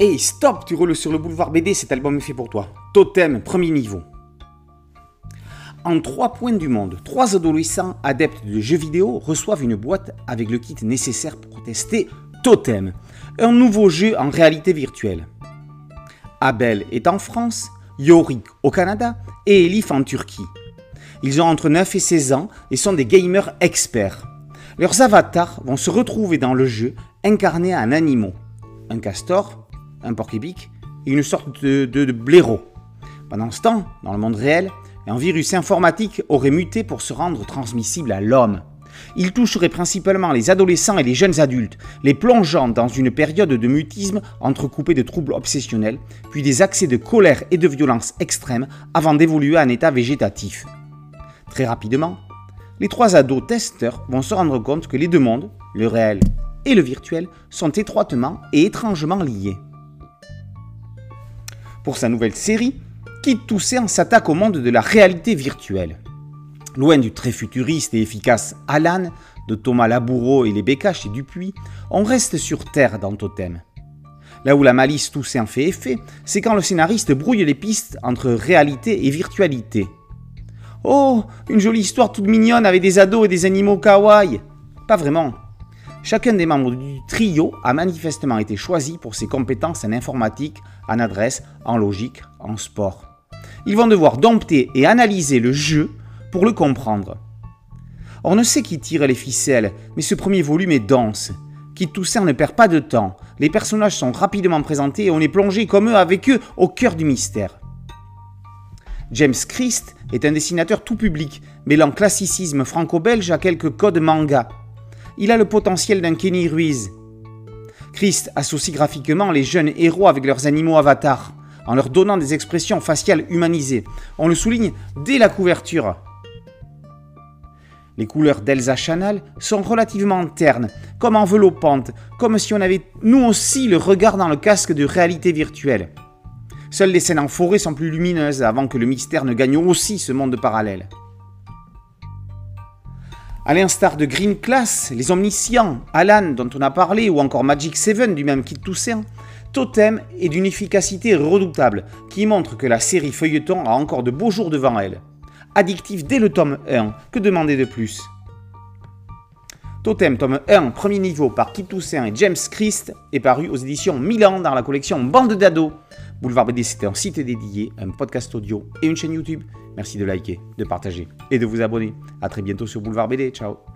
Hey, stop, tu roules sur le boulevard BD, cet album est fait pour toi. Totem, premier niveau. En trois points du monde, trois adolescents adeptes de jeux vidéo reçoivent une boîte avec le kit nécessaire pour tester Totem, un nouveau jeu en réalité virtuelle. Abel est en France, Yorick au Canada et Elif en Turquie. Ils ont entre 9 et 16 ans et sont des gamers experts. Leurs avatars vont se retrouver dans le jeu incarnés en animaux. Un castor, un porc-épic et une sorte de, de blaireau. Pendant ce temps, dans le monde réel, un virus informatique aurait muté pour se rendre transmissible à l'homme. Il toucherait principalement les adolescents et les jeunes adultes, les plongeant dans une période de mutisme entrecoupée de troubles obsessionnels, puis des accès de colère et de violence extrême avant d'évoluer en état végétatif. Très rapidement, les trois ados testeurs vont se rendre compte que les deux mondes, le réel et le virtuel, sont étroitement et étrangement liés. Pour sa nouvelle série, Kid Toussaint s'attaque au monde de la réalité virtuelle. Loin du très futuriste et efficace Alan, de Thomas Laboureau et les Bécas chez Dupuis, on reste sur Terre dans Totem. Là où la malice Toussaint fait effet, c'est quand le scénariste brouille les pistes entre réalité et virtualité. Oh, une jolie histoire toute mignonne avec des ados et des animaux kawaii Pas vraiment. Chacun des membres du trio a manifestement été choisi pour ses compétences en informatique, en adresse, en logique, en sport. Ils vont devoir dompter et analyser le jeu pour le comprendre. On ne sait qui tire les ficelles, mais ce premier volume est dense. Qui Toussaint ne perd pas de temps. Les personnages sont rapidement présentés et on est plongé comme eux avec eux au cœur du mystère. James Christ est un dessinateur tout public, mêlant classicisme franco-belge à quelques codes manga. Il a le potentiel d'un Kenny Ruiz. Christ associe graphiquement les jeunes héros avec leurs animaux avatars, en leur donnant des expressions faciales humanisées. On le souligne dès la couverture. Les couleurs d'Elsa Chanel sont relativement ternes, comme enveloppantes, comme si on avait nous aussi le regard dans le casque de réalité virtuelle. Seules les scènes en forêt sont plus lumineuses avant que le mystère ne gagne aussi ce monde parallèle. À l'instar de Green Class, les omniscients, Alan dont on a parlé ou encore Magic Seven du même Kit Toussaint, Totem est d'une efficacité redoutable qui montre que la série feuilleton a encore de beaux jours devant elle addictif dès le tome 1. Que demander de plus? Totem, tome 1, premier niveau par Kit Toussaint et James Christ, est paru aux éditions Milan dans la collection Bande d'ados. Boulevard BD, c'était un site dédié, un podcast audio et une chaîne YouTube. Merci de liker, de partager et de vous abonner. A très bientôt sur Boulevard BD. Ciao